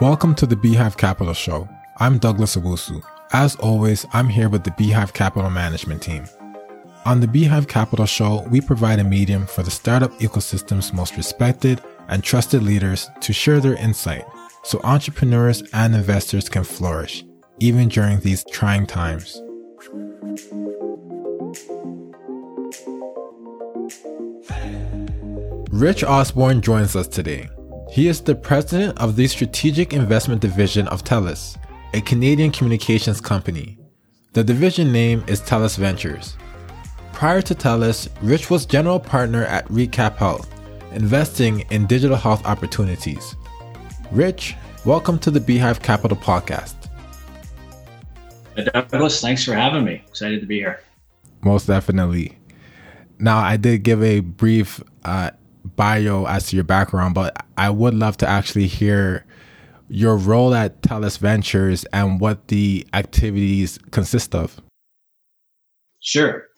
Welcome to the Beehive Capital Show. I'm Douglas Owusu. As always, I'm here with the Beehive Capital Management team. On the Beehive Capital Show, we provide a medium for the startup ecosystem's most respected and trusted leaders to share their insight so entrepreneurs and investors can flourish, even during these trying times. Rich Osborn joins us today. He is the president of the Strategic Investment Division of TELUS, a Canadian communications company. The division name is TELUS Ventures. Prior to TELUS, Rich was general partner at Recap Health, investing in digital health opportunities. Rich, welcome to the Beehive Capital Podcast. Douglas, thanks for having me. Excited to be here. Most definitely. Now, I did give a brief uh, bio as to your background, but I would love to actually hear your role at TELUS Ventures and what the activities consist of. Sure.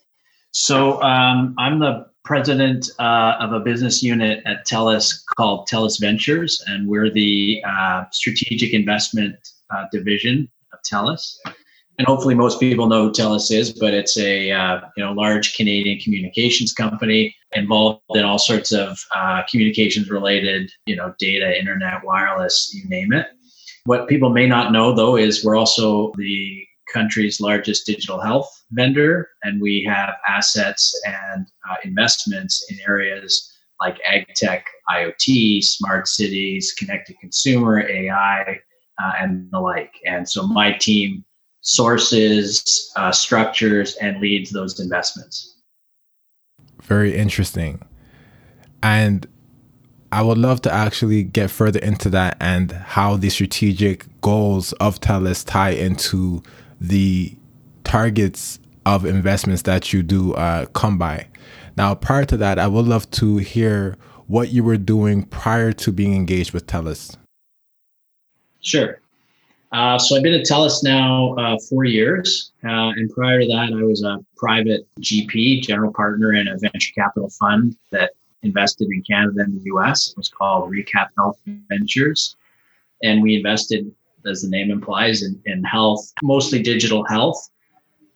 So um, I'm the president uh, of a business unit at TELUS called TELUS Ventures, and we're the uh, strategic investment uh, division of TELUS and hopefully most people know who TELUS is, but it's a uh, you know large Canadian communications company involved in all sorts of uh, communications related, you know, data, internet, wireless, you name it. What people may not know though is we're also the country's largest digital health vendor, and we have assets and uh, investments in areas like ag tech, IoT, smart cities, connected consumer, AI, uh, and the like. And so my team sources, uh, structures, and leads those investments. Very interesting. And I would love to actually get further into that and how the strategic goals of TELUS tie into the targets of investments that you do uh, come by. Now, prior to that, I would love to hear what you were doing prior to being engaged with TELUS. Sure. Uh, so I've been at TELUS now uh, four years. Uh, and prior to that, I was a private GP, general partner in a venture capital fund that invested in Canada and the US. It was called Recap Health Ventures. And we invested, as the name implies, in, in health, mostly digital health,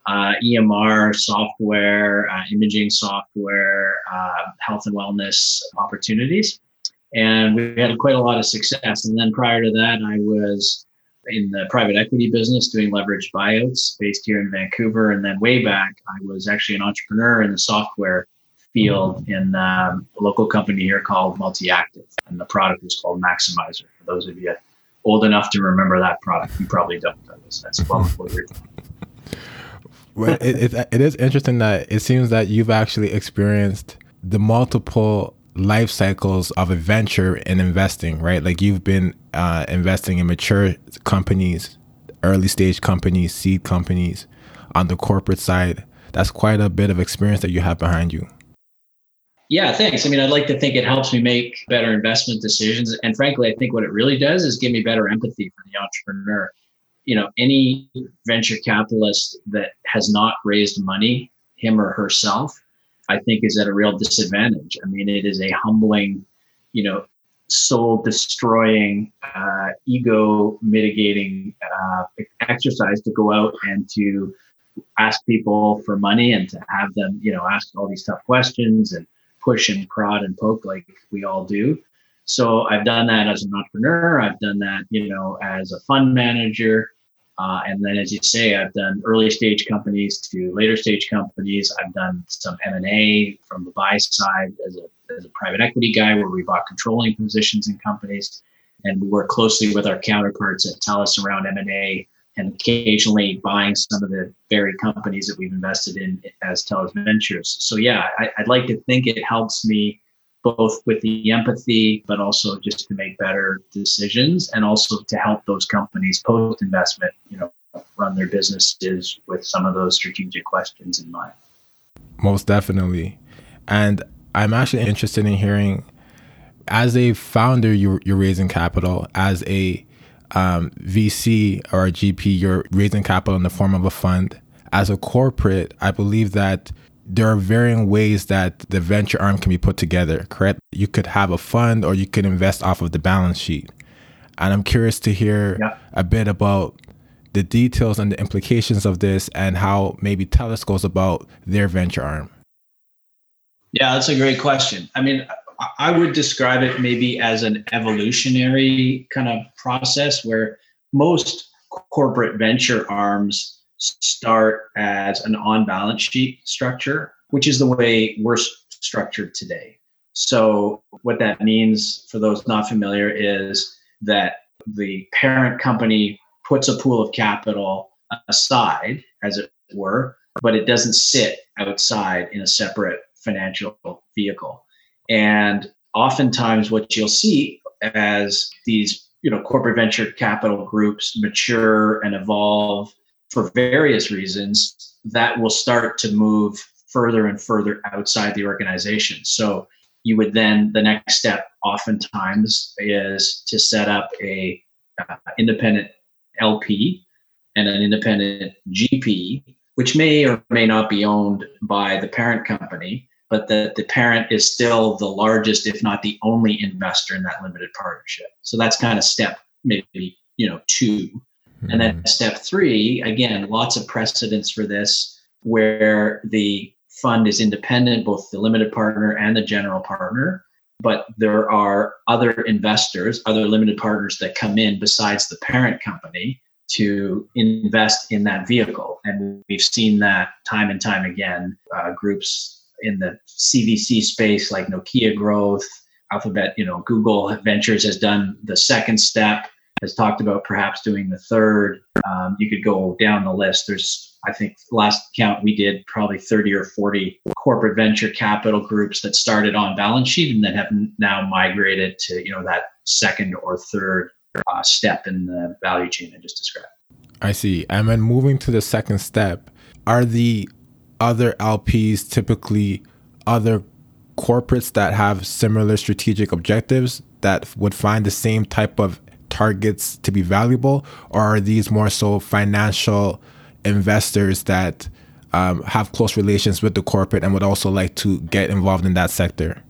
uh, EMR software, uh, imaging software, uh, health and wellness opportunities. And we had quite a lot of success. And then prior to that, I was in the private equity business doing leveraged buyouts based here in Vancouver. And then way back, I was actually an entrepreneur in the software field in um, a local company here called Multiactive. And the product was called Maximizer. For those of you old enough to remember that product, you probably don't. That's what you're well, it, it, it is interesting that it seems that you've actually experienced the multiple life cycles of a venture in investing, right? Like you've been uh, investing in mature companies, early stage companies, seed companies on the corporate side. That's quite a bit of experience that you have behind you. Yeah, thanks. I mean, I'd like to think it helps me make better investment decisions. And frankly, I think what it really does is give me better empathy for the entrepreneur. You know, any venture capitalist that has not raised money, him or herself, I think is at a real disadvantage. I mean, it is a humbling, you know, soul destroying, uh, ego mitigating uh, exercise to go out and to ask people for money and to have them, you know, ask all these tough questions and push and prod and poke like we all do. So I've done that as an entrepreneur. I've done that, you know, as a fund manager. Uh, and then, as you say, I've done early stage companies to later stage companies. I've done some M and A from the buy side as a, as a private equity guy, where we bought controlling positions in companies, and we work closely with our counterparts at TELUS around M and A, and occasionally buying some of the very companies that we've invested in as TELUS Ventures. So yeah, I, I'd like to think it helps me both with the empathy, but also just to make better decisions and also to help those companies post investment, you know, run their businesses with some of those strategic questions in mind. Most definitely. And I'm actually interested in hearing as a founder, you're, you're raising capital, as a um, VC or a GP, you're raising capital in the form of a fund. As a corporate, I believe that there are varying ways that the venture arm can be put together, correct? You could have a fund or you could invest off of the balance sheet. And I'm curious to hear yeah. a bit about the details and the implications of this and how maybe TELUS goes about their venture arm. Yeah, that's a great question. I mean, I would describe it maybe as an evolutionary kind of process where most corporate venture arms start as an on balance sheet structure, which is the way we're structured today. So, what that means for those not familiar is that the parent company puts a pool of capital aside, as it were, but it doesn't sit outside in a separate financial vehicle. And oftentimes, what you'll see as these you know corporate venture capital groups mature and evolve for various reasons, that will start to move further and further outside the organization. So you would then the next step oftentimes is to set up a uh, independent LP and an independent GP, which may or may not be owned by the parent company, but that the parent is still the largest, if not the only investor in that limited partnership. So that's kind of step maybe, you know, 2 mm-hmm. And then hmm. step three, again, lots of precedents for this where the fund is independent, both the limited partner and the general partner. But there are other investors, other limited partners that come in besides the parent company to invest in that vehicle. And we've seen that time and time again. Uh, groups in the CVC space like Nokia Growth, Alphabet, you know, Google Ventures has done the second step, has talked about perhaps doing the third. Um, you could go down the list. There's I think last count we did probably 30 or 40 corporate venture capital groups that started on balance sheet and then have now migrated to you know that second or third uh, step in the value chain I just described. I see. And then moving to the second step, are the other LPs typically other corporates that have similar strategic objectives that would find the same type of targets to be valuable, or are these more so financial investors that um, have close relations with the corporate and would also like to get involved in that sector?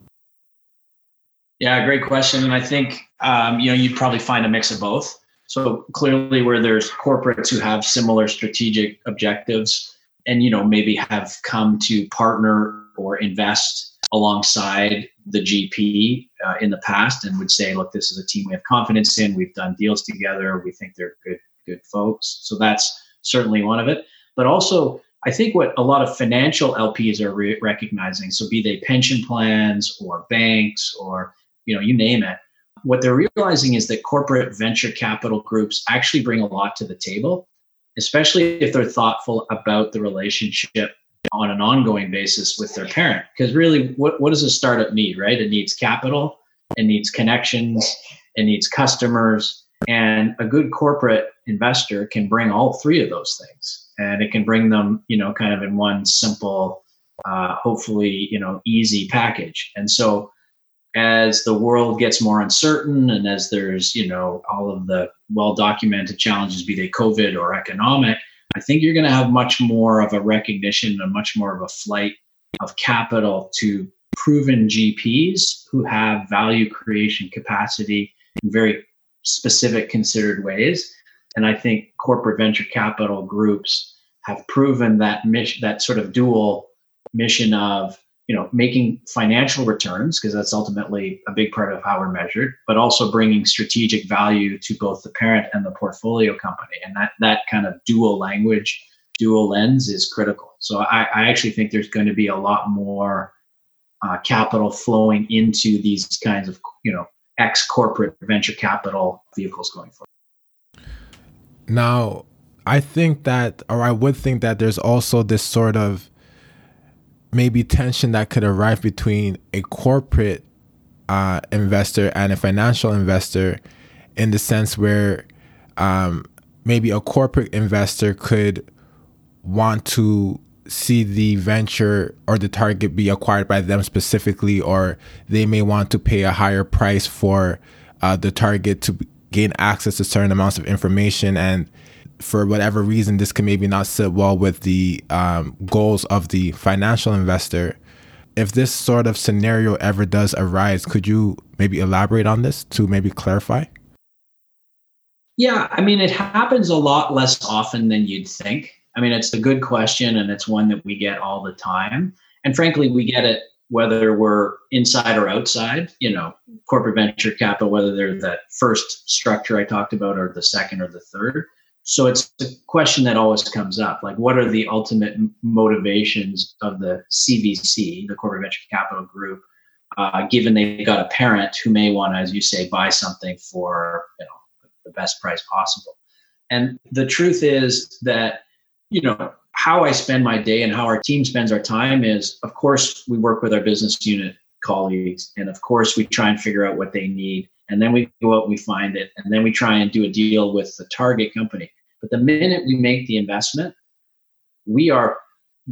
Yeah, great question. And I think um, you know you'd probably find a mix of both. So clearly, where there's corporates who have similar strategic objectives, and you know maybe have come to partner or invest alongside the GP uh, in the past, and would say, "Look, this is a team we have confidence in. We've done deals together. We think they're good, good folks." So that's certainly one of it. But also, I think what a lot of financial LPs are re- recognizing, so be they pension plans or banks or you know you name it, what they're realizing is that corporate venture capital groups actually bring a lot to the table, especially if they're thoughtful about the relationship on an ongoing basis with their parent. Because really, what, what does a startup need, right? It needs capital, it needs connections, it needs customers, and a good corporate investor can bring all three of those things. And it can bring them, you know, kind of in one simple, uh, hopefully, you know, easy package. And so as the world gets more uncertain and as there's, you know, all of the well documented challenges, be they COVID or economic, I think you're going to have much more of a recognition and much more of a flight of capital to proven GPs who have value creation capacity in very specific considered ways. And I think corporate venture capital groups have proven that mission, that sort of dual mission of you know making financial returns because that's ultimately a big part of how we're measured but also bringing strategic value to both the parent and the portfolio company and that that kind of dual language dual lens is critical so i, I actually think there's going to be a lot more uh, capital flowing into these kinds of you know ex corporate venture capital vehicles going forward. Now, I think that, or I would think that there's also this sort of maybe tension that could arise between a corporate uh, investor and a financial investor in the sense where um, maybe a corporate investor could want to see the venture or the target be acquired by them specifically, or they may want to pay a higher price for uh, the target to gain access to certain amounts of information. And for whatever reason, this can maybe not sit well with the um, goals of the financial investor. If this sort of scenario ever does arise, could you maybe elaborate on this to maybe clarify? Yeah, I mean, it happens a lot less often than you'd think. I mean, it's a good question, and it's one that we get all the time. And frankly, we get it whether we're inside or outside, you know, corporate venture capital, whether they're that first structure I talked about or the second or the third. So it's a question that always comes up like, what are the ultimate motivations of the CVC, the corporate venture capital group, uh, given they've got a parent who may want to, as you say, buy something for you know the best price possible. And the truth is that you know how I spend my day and how our team spends our time is, of course, we work with our business unit colleagues, and of course, we try and figure out what they need, and then we go out we find it, and then we try and do a deal with the target company. But the minute we make the investment, we are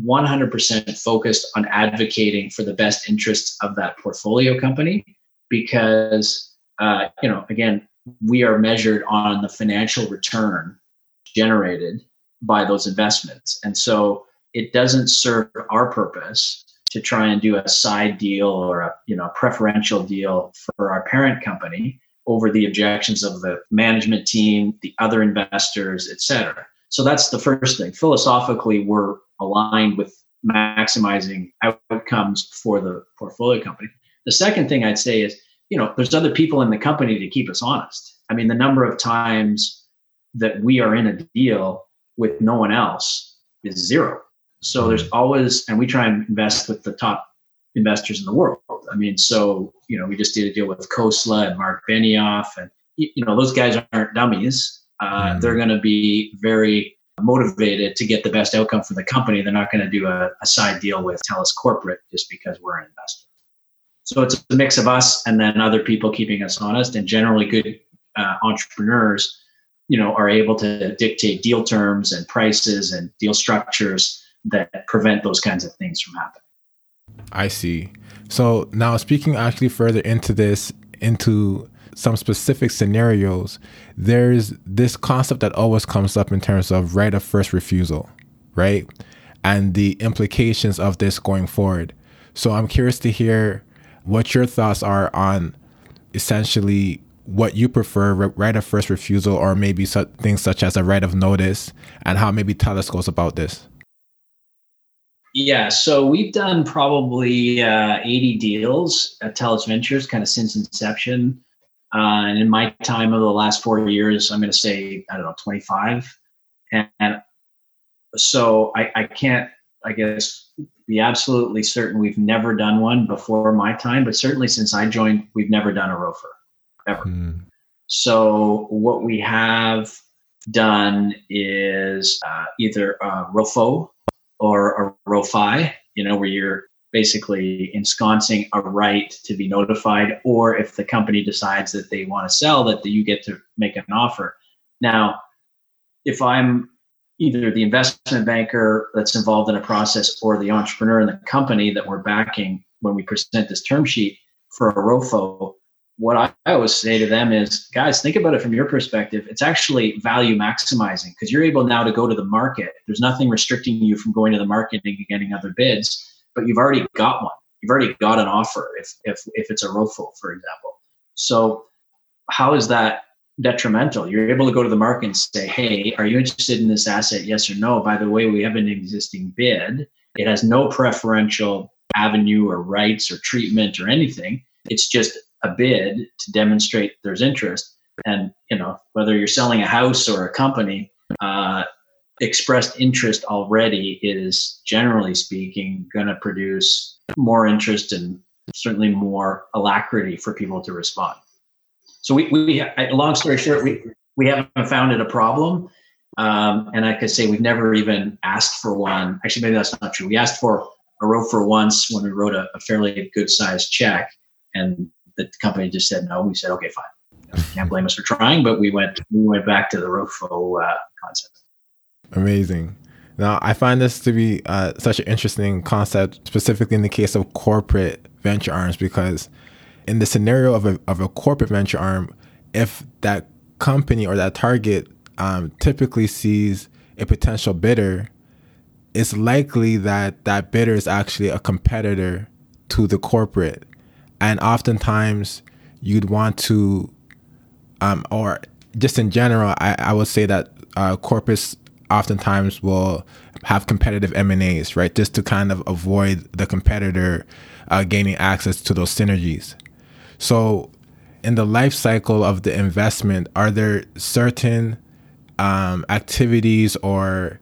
100% focused on advocating for the best interests of that portfolio company because uh, you know again we are measured on the financial return generated by those investments and so it doesn't serve our purpose to try and do a side deal or a you know preferential deal for our parent company over the objections of the management team the other investors et cetera. so that's the first thing philosophically we're aligned with maximizing outcomes for the portfolio company. The second thing I'd say is, you know, there's other people in the company to keep us honest. I mean, the number of times that we are in a deal with no one else is zero. So there's always, and we try and invest with the top investors in the world. I mean, so, you know, we just did a deal with Khosla and Mark Benioff, and, you know, those guys aren't dummies. Uh, mm. They're going to be very motivated to get the best outcome for the company. They're not going to do a, a side deal with TELUS Corporate just because we're an investor. So it's a mix of us and then other people keeping us honest. And generally, good uh, entrepreneurs, you know, are able to dictate deal terms and prices and deal structures that prevent those kinds of things from happening. I see. So now, speaking actually further into this, into some specific scenarios, there's this concept that always comes up in terms of right of first refusal, right? And the implications of this going forward. So I'm curious to hear what your thoughts are on essentially what you prefer right of first refusal or maybe things such as a right of notice and how maybe TELUS goes about this. Yeah, so we've done probably uh, 80 deals at TELUS Ventures kind of since inception. Uh, and in my time of the last four years, I'm going to say, I don't know, 25. And, and so I, I can't, I guess, be absolutely certain we've never done one before my time, but certainly since I joined, we've never done a ROFR ever. Mm. So what we have done is uh, either a ROFO or a ROFI, you know, where you're basically ensconcing a right to be notified, or if the company decides that they want to sell, that you get to make an offer. Now, if I'm either the investment banker that's involved in a process or the entrepreneur in the company that we're backing when we present this term sheet for a ROFO, what I, always say to them is, guys, think about it from your perspective. It's actually value maximizing because you're able now to go to the market. There's nothing restricting you from going to the market and getting other bids but you've already got one. You've already got an offer if if if it's a ROFO, for example. So how is that detrimental? You're able to go to the market and say, hey, are you interested in this asset? Yes or no. By the way, we have an existing bid. It has no preferential avenue or rights or treatment or anything. It's just a bid to demonstrate there's interest. And you know whether you're selling a house or a company, uh, expressed interest already is generally speaking going to produce more interest and certainly more alacrity for people to respond. So we, we long story short, we, we haven't found it a problem. Um, and I could say we've never even asked for one. Actually, maybe that's not true. We asked for a ROFR once when we wrote a, a fairly good sized check and the company just said no. We said, okay, fine. Can't blame us for trying, but we went, we went back to the ROFO uh, concept. Amazing. Now, I find this to be uh, such an interesting concept, specifically in the case of corporate venture arms, because in the scenario of a, of a corporate venture arm, if that company or that target um, typically sees a potential bidder, it's likely that that bidder is actually a competitor to the corporate. And oftentimes, you'd want to, um, or just in general, I, I would say that uh, corporates oftentimes will have competitive M&As, right? Just to kind of avoid the competitor uh, gaining access to those synergies. So, in the life cycle of the investment, are there certain um, activities or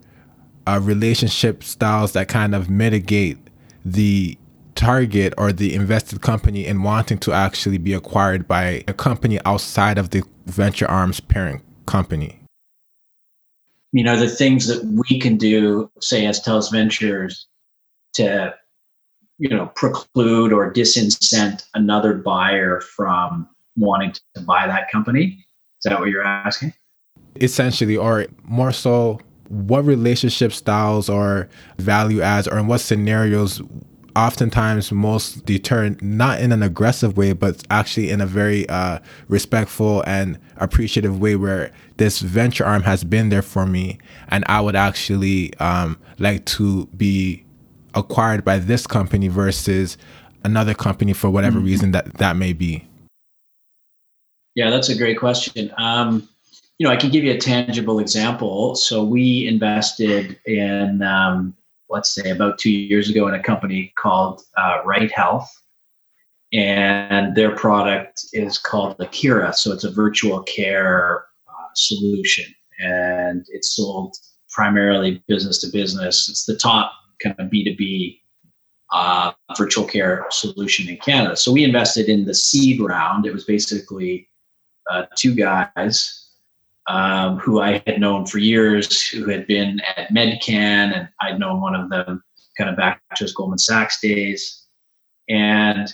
uh, relationship styles that kind of mitigate the target or the invested company in wanting to actually be acquired by a company outside of the venture arm's parent company? You know, the things that we can do, say, as TELUS Ventures, to, you know, preclude or disincent another buyer from wanting to buy that company. Is that what you're asking? Essentially, or more so, what relationship styles or value adds, or in what scenarios oftentimes most deter not in an aggressive way but actually in a very uh, respectful and appreciative way where this venture arm has been there for me. And i would actually um, like to be acquired by this company versus another company for whatever mm-hmm. reason that that may be. Yeah that's a great question. Um, you know i can give you a tangible example. So we invested in um, let's say about two years ago in a company called uh, Right Health. And their product is called Akira. So it's a virtual care uh, solution. And it's sold primarily business to business. It's the top kind of B2B uh, virtual care solution in Canada. So we invested in the seed round. It was basically uh, two guys um, who I had known for years, who had been at MedCan, and I'd known one of them kind of back to his Goldman Sachs days. And,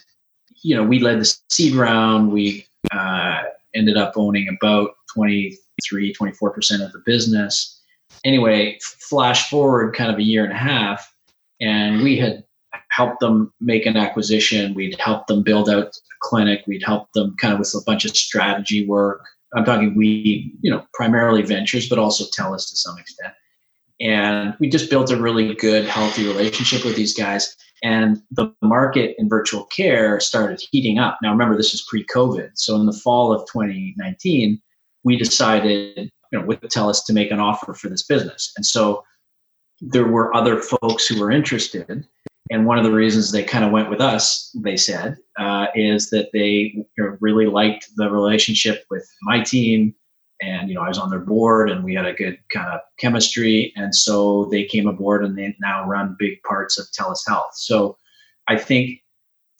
you know, we led the seed round. We uh, ended up owning about 23, 24% of the business. Anyway, flash forward kind of a year and a half, and we had helped them make an acquisition. We'd helped them build out a clinic. We'd helped them kind of with a bunch of strategy work I'm talking we, you know, primarily ventures, but also TELUS to some extent. And we just built a really good, healthy relationship with these guys. And the market in virtual care started heating up. Now, remember, this is pre COVID. So in the fall of 2019, we decided, you know, with TELUS to make an offer for this business. And so there were other folks who were interested. And one of the reasons they kind of went with us, they said, uh, is that they really liked the relationship with my team. And, you know, I was on their board and we had a good kind of chemistry. And so they came aboard and they now run big parts of TELUS Health. So I think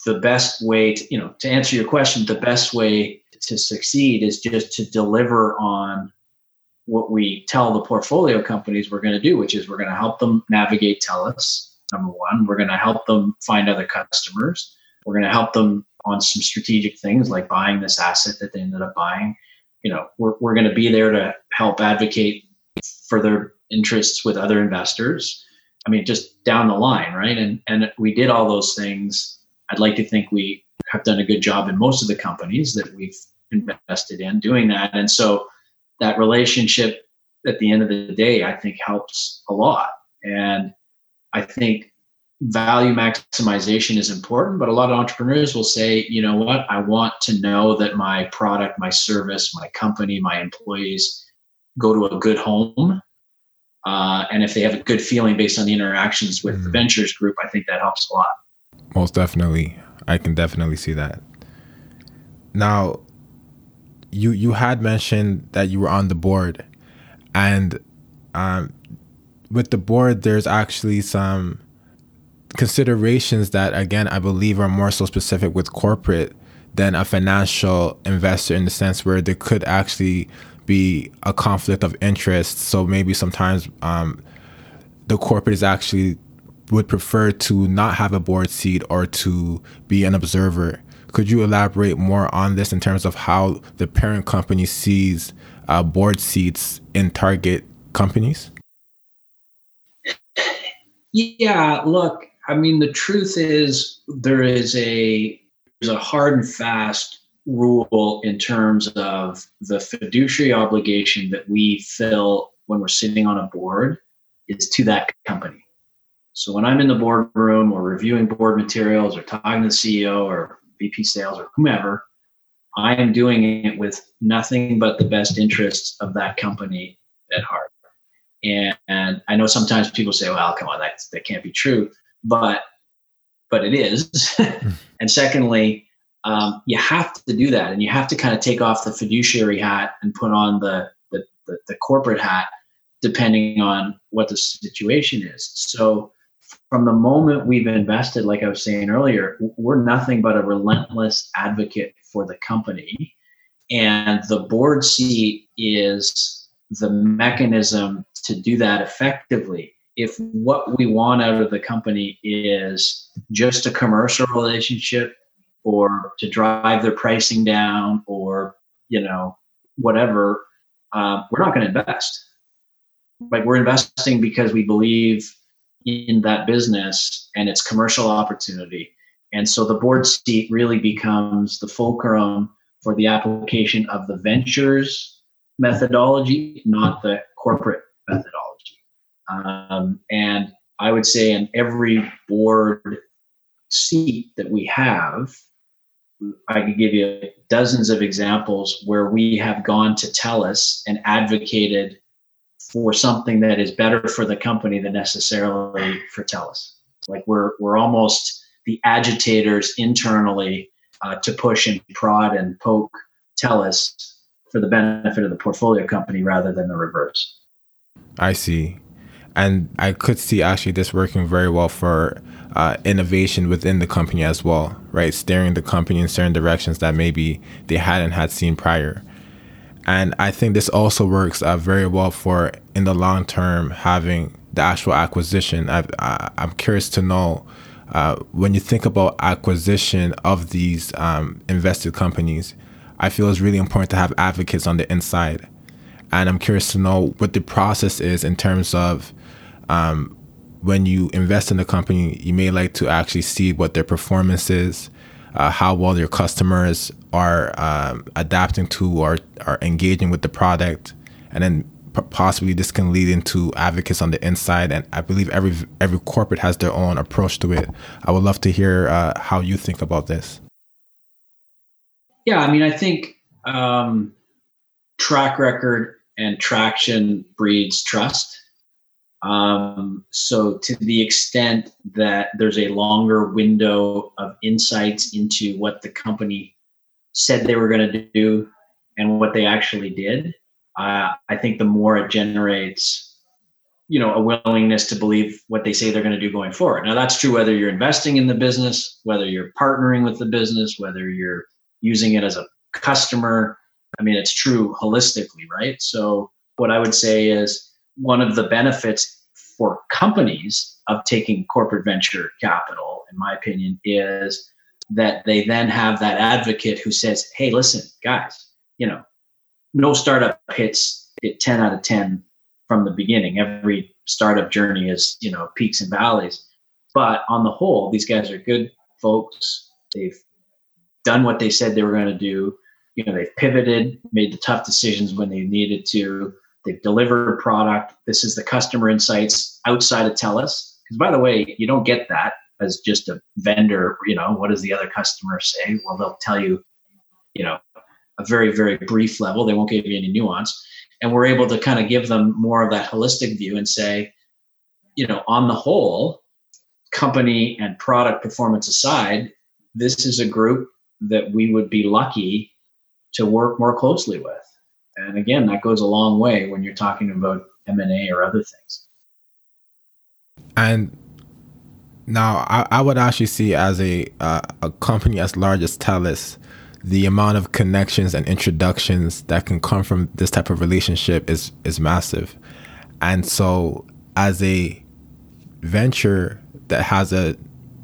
the best way to, you know, to answer your question, the best way to succeed is just to deliver on what we tell the portfolio companies we're going to do, which is we're going to help them navigate TELUS number one. We're going to help them find other customers. We're going to help them on some strategic things like buying this asset that they ended up buying. You know, we're, we're going to be there to help advocate for their interests with other investors. I mean, just down the line, right? And and we did all those things. I'd like to think we have done a good job in most of the companies that we've invested in doing that. And so that relationship at the end of the day, I think helps a lot. And I think value maximization is important, but a lot of entrepreneurs will say, you know what, I want to know that my product, my service, my company, my employees go to a good home. Uh, and if they have a good feeling based on the interactions with mm. the ventures group, I think that helps a lot. Most definitely. I can definitely see that. Now, you you had mentioned that you were on the board, and um, with the board, there's actually some considerations that, again, I believe are more so specific with corporate than a financial investor in the sense where there could actually be a conflict of interest. So maybe sometimes um, the corporate is actually would prefer to not have a board seat or to be an observer. Could you elaborate more on this in terms of how the parent company sees uh, board seats in target companies? Yeah, look, I mean, the truth is there is a there's a hard and fast rule in terms of the fiduciary obligation that we fill when we're sitting on a board is to that company. So when I'm in the boardroom or reviewing board materials or talking to the CEO or VP sales or whomever, I am doing it with nothing but the best interests of that company at heart. And, and I know sometimes people say, well, come on, that, that can't be true. But but it is. and secondly, um, you have to do that and you have to kind of take off the fiduciary hat and put on the, the, the, the corporate hat depending on what the situation is. So from the moment we've invested, like I was saying earlier, we're nothing but a relentless advocate for the company. And the board seat is the mechanism to do that effectively. If what we want out of the company is just a commercial relationship or to drive their pricing down or, you know, whatever, uh, we're not going to invest. Like we're investing because we believe in that business and its commercial opportunity. And so the board seat really becomes the fulcrum for the application of the ventures methodology, not the corporate methodology. Um, and I would say in every board seat that we have, I could give you dozens of examples where we have gone to TELUS and advocated for something that is better for the company than necessarily for TELUS. Like we're we're almost the agitators internally uh, to push and prod and poke TELUS for the benefit of the portfolio company rather than the reverse. I see. And I could see actually this working very well for uh, innovation within the company as well, right? Steering the company in certain directions that maybe they hadn't had seen prior. And I think this also works uh, very well for in the long term having the actual acquisition. I, am curious to know uh, when you think about acquisition of these um, invested companies, I feel it's really important to have advocates on the inside. And I'm curious to know what the process is in terms of um, when you invest in a company, you may like to actually see what their performance is, uh, how well your customers are um, adapting to or are engaging with the product, and then possibly this can lead into advocates on the inside. And I believe every every corporate has their own approach to it. I would love to hear uh, how you think about this. Yeah, I mean, I think um, track record and traction breeds trust. Um, so, to the extent that there's a longer window of insights into what the company said they were going to do and what they actually did, uh, I think the more it generates, you know, a willingness to believe what they say they're going to do going forward. Now, that's true whether you're investing in the business, whether you're partnering with the business, whether you're using it as a customer. I mean, it's true holistically, right? So, what I would say is one of the benefits for companies of taking corporate venture capital, in my opinion, is that they then have that advocate who says, hey, listen, guys, you know, no startup hits it 10 out of 10 from the beginning. Every startup journey is, you know, peaks and valleys. But on the whole, these guys are good folks. They've done what they said they were going to do. You know, they've pivoted, made the tough decisions when they needed to. They've delivered a product. This is the customer insights outside of TELUS. Because by the way, you don't get that as just a vendor. You know, what does the other customer say? Well, they'll tell you, you know, a very, very brief level. They won't give you any nuance. And we're able to kind of give them more of that holistic view and say, you know, on the whole, company and product performance aside, this is a group that we would be lucky to work more closely with. And again, that goes a long way when you're talking about M&A or other things. And now I, I would actually see as a uh, a company as large as TELUS, the amount of connections and introductions that can come from this type of relationship is is massive. And so as a venture that has a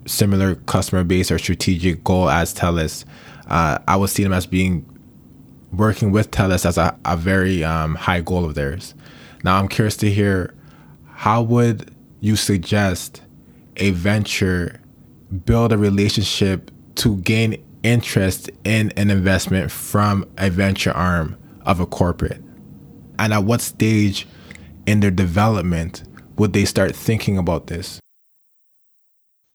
similar customer base or strategic goal as TELUS, uh, I would see them as being working with TELUS as a, a very um, high goal of theirs. Now, I'm curious to hear how would you suggest a venture build a relationship to gain interest in an investment from a venture arm of a corporate? And at what stage in their development would they start thinking about this?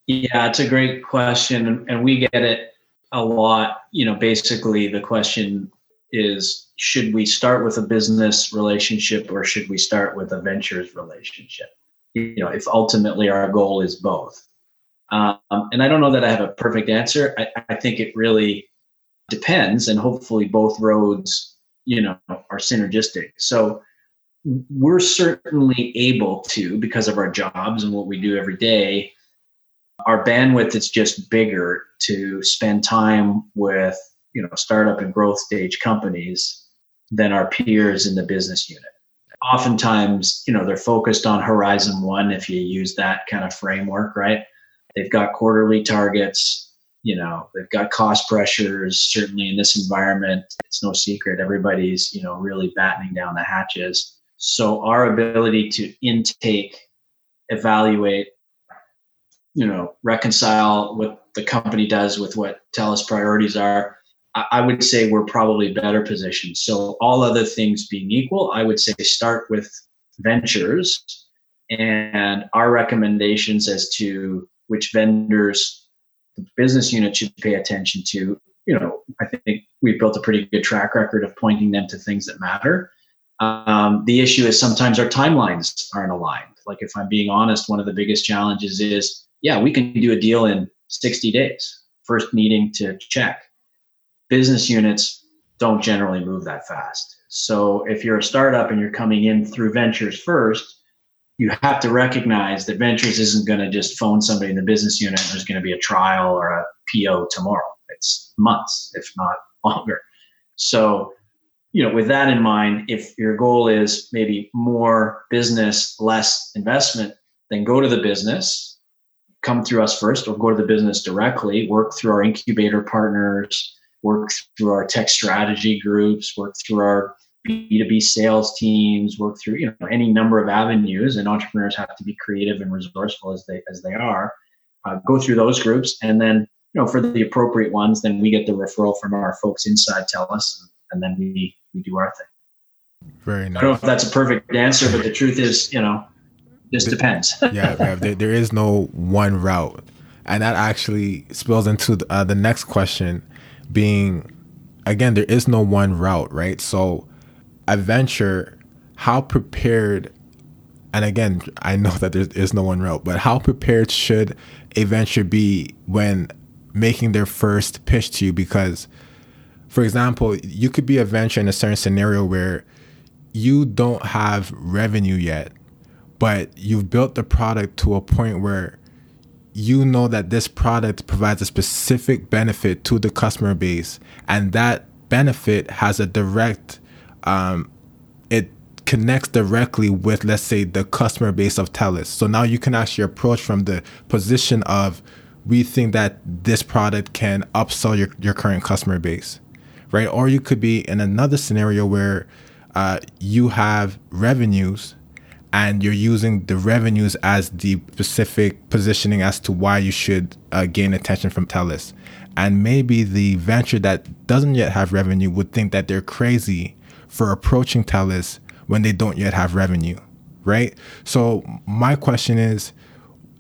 Yeah, it's a great question, and we get it a lot. You know, basically the question is should we start with a business relationship or should we start with a ventures relationship? You know, if ultimately our goal is both. Um, and I don't know that I have a perfect answer. I, I think it really depends, and hopefully both roads, you know, are synergistic. So we're certainly able to, because of our jobs and what we do every day, our bandwidth is just bigger to spend time with you know startup and growth stage companies than our peers in the business unit. Oftentimes you know they're focused on horizon one if you use that kind of framework right? They've got quarterly targets you know they've got cost pressures certainly in this environment it's no secret everybody's you know really battening down the hatches. So our ability to intake evaluate you know reconcile what the company does with what TELUS priorities are I would say we're probably better positioned. So, all other things being equal, I would say start with ventures and our recommendations as to which vendors the business unit should pay attention to. You know, I think we've built a pretty good track record of pointing them to things that matter. Um, the issue is sometimes our timelines aren't aligned. Like, if I'm being honest, one of the biggest challenges is yeah, we can do a deal in 60 days, first meeting to check business units don't generally move that fast. So if you're a startup and you're coming in through ventures first, you have to recognize that ventures isn't going to just phone somebody in the business unit and there's going to be a trial or a PO tomorrow. It's months, if not longer. So, you know, with that in mind, if your goal is maybe more business, less investment, then go to the business, come through us first, or go to the business directly, work through our incubator partners, work through our tech strategy groups, work through our B2B sales teams, work through, you know, any number of avenues and entrepreneurs have to be creative and resourceful as they as they are. Uh, go through those groups and then, you know, for the appropriate ones, then we get the referral from our folks inside TELUS, and then we we do our thing. Very nice. I don't know if that's a perfect answer, but the truth is, you know, this depends. yeah, yeah there, there is no one route. And that actually spills into the, uh, the next question being again there is no one route right? So adventure how prepared and again i know that there is no one route but how prepared should a venture be when making their first pitch to you? Because for example you could be a venture in a certain scenario where you don't have revenue yet but you've built the product to a point where you know that this product provides a specific benefit to the customer base, and that benefit has a direct, um, it connects directly with, let's say, the customer base of TELUS. So now you can actually approach from the position of, we think that this product can upsell your, your current customer base, right? Or you could be in another scenario where uh, you have revenues and you're using the revenues as the specific positioning as to why you should uh, gain attention from TELUS. And maybe the venture that doesn't yet have revenue would think that they're crazy for approaching TELUS when they don't yet have revenue, right? So my question is,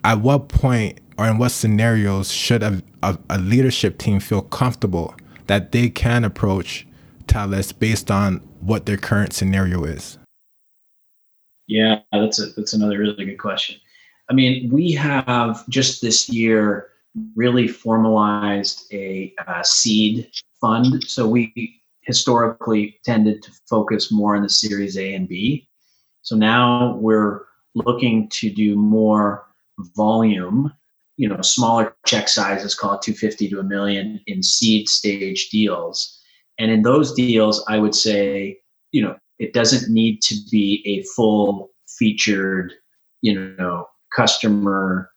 at what point or in what scenarios should a, a, a leadership team feel comfortable that they can approach TELUS based on what their current scenario is? Yeah, that's a, that's another really good question. I mean, we have just this year really formalized a, a seed fund. So we historically tended to focus more on the Series A and B. So now we're looking to do more volume, you know, smaller check sizes, call it 250 to a million in seed stage deals. And in those deals, I would say, you know, it doesn't need to be a full featured, you know, customer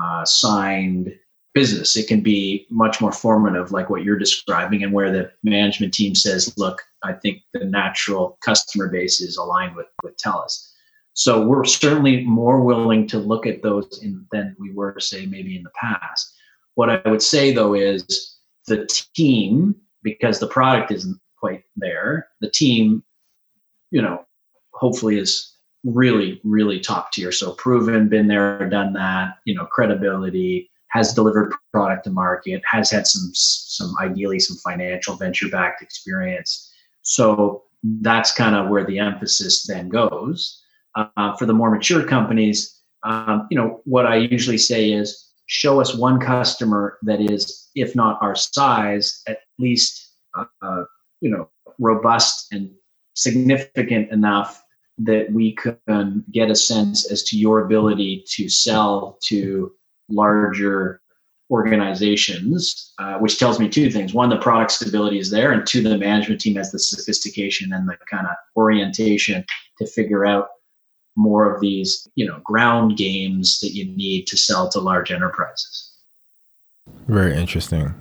uh, signed business. It can be much more formative, like what you're describing, and where the management team says, "Look, I think the natural customer base is aligned with with TELUS." So we're certainly more willing to look at those in, than we were, say, maybe in the past. What I would say though is the team, because the product isn't quite there, the team you know, hopefully is really, really top tier. So proven, been there, done that, you know, credibility, has delivered product to market, has had some some ideally some financial venture backed experience. So that's kind of where the emphasis then goes. Uh, for the more mature companies, um, you know what I usually say is show us one customer that is, if not our size, at least uh, you know robust and significant enough that we can get a sense as to your ability to sell to larger organizations, uh, which tells me two things. One, the product stability is there, and two, the management team has the sophistication and the kind of orientation to figure out more of these, you know, ground games that you need to sell to large enterprises. Very interesting.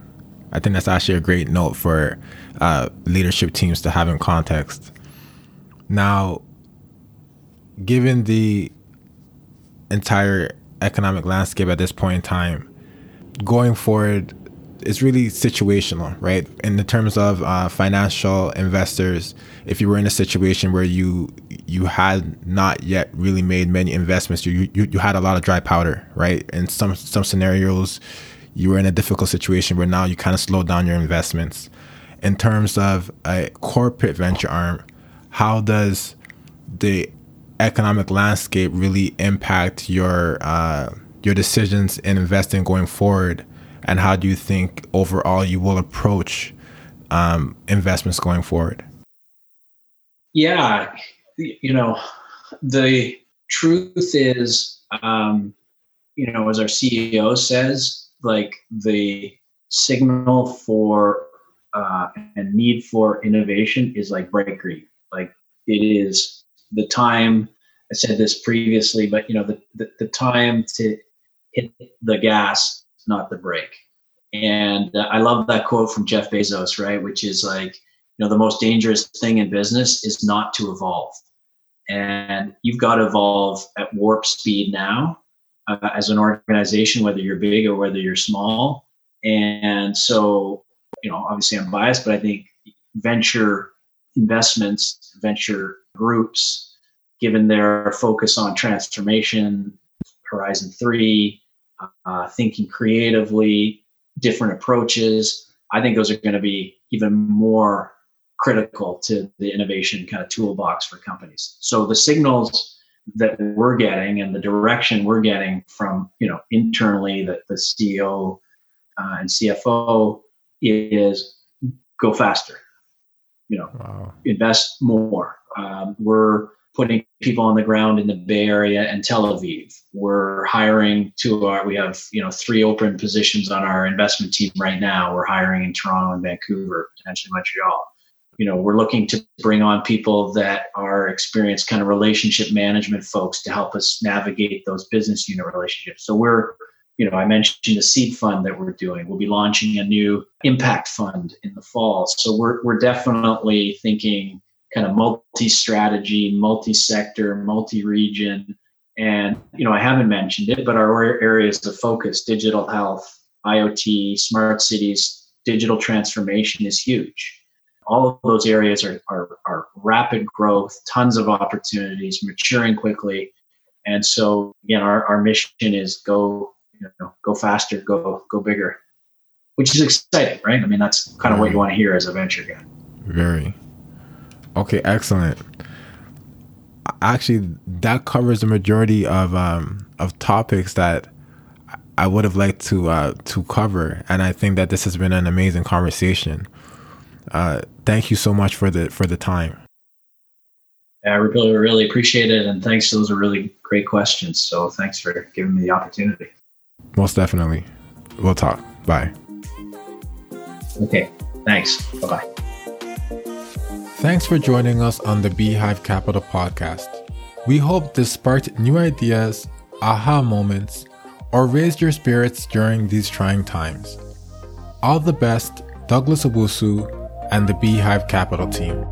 I think that's actually a great note for uh, leadership teams to have in context. Now, given the entire economic landscape at this point in time, going forward is really situational, right? In the terms of uh, financial investors, if you were in a situation where you you had not yet really made many investments, you you, you had a lot of dry powder, right? In some some scenarios, you were in a difficult situation where now you kind of slowed down your investments. In terms of a corporate venture arm, how does the economic landscape really impact your uh, your decisions in investing going forward, and how do you think overall you will approach um, investments going forward? Yeah, you know, the truth is, um, you know, as our CEO says, like the signal for uh, and need for innovation is like green. Like it is the time. I said this previously, but you know, the, the, the time to hit the gas, not the brake. And uh, I love that quote from Jeff Bezos, right? Which is like, you know, the most dangerous thing in business is not to evolve. And you've got to evolve at warp speed now uh, as an organization, whether you're big or whether you're small. And so, you know, obviously I'm biased, but I think venture investments, venture groups, given their focus on transformation, Horizon 3, uh, thinking creatively, different approaches. I think those are going to be even more critical to the innovation kind of toolbox for companies. So the signals that we're getting and the direction we're getting from you know internally that the CEO uh, and CFO is go faster. You know, wow. invest more. Um, we're putting people on the ground in the Bay Area and Tel Aviv. We're hiring to our, we have, you know, three open positions on our investment team right now. We're hiring in Toronto and Vancouver, potentially Montreal. You know, we're looking to bring on people that are experienced kind of relationship management folks to help us navigate those business unit relationships. So we're, you know, I mentioned the seed fund that we're doing. We'll be launching a new impact fund in the fall. So we're, we're definitely thinking kind of multi-strategy, multi-sector, multi-region. And you know, I haven't mentioned it, but our areas of focus: digital health, IoT, smart cities, digital transformation is huge. All of those areas are, are, are rapid growth, tons of opportunities, maturing quickly. And so again, our, our mission is go, you know, go faster, go go bigger, which is exciting, right? I mean, that's kind of what you want to hear as a venture guy. Very. Okay, excellent. Actually, that covers the majority of um, of topics that I would have liked to uh, to cover, and I think that this has been an amazing conversation. Uh, thank you so much for the for the time. Yeah, I really really appreciate it, and thanks. Those are really great questions. So thanks for giving me the opportunity. Most definitely. We'll talk. Bye. Okay. Thanks. Bye bye. Thanks for joining us on the Beehive Capital podcast. We hope this sparked new ideas, aha moments, or raised your spirits during these trying times. All the best, Douglas Owusu and the Beehive Capital team.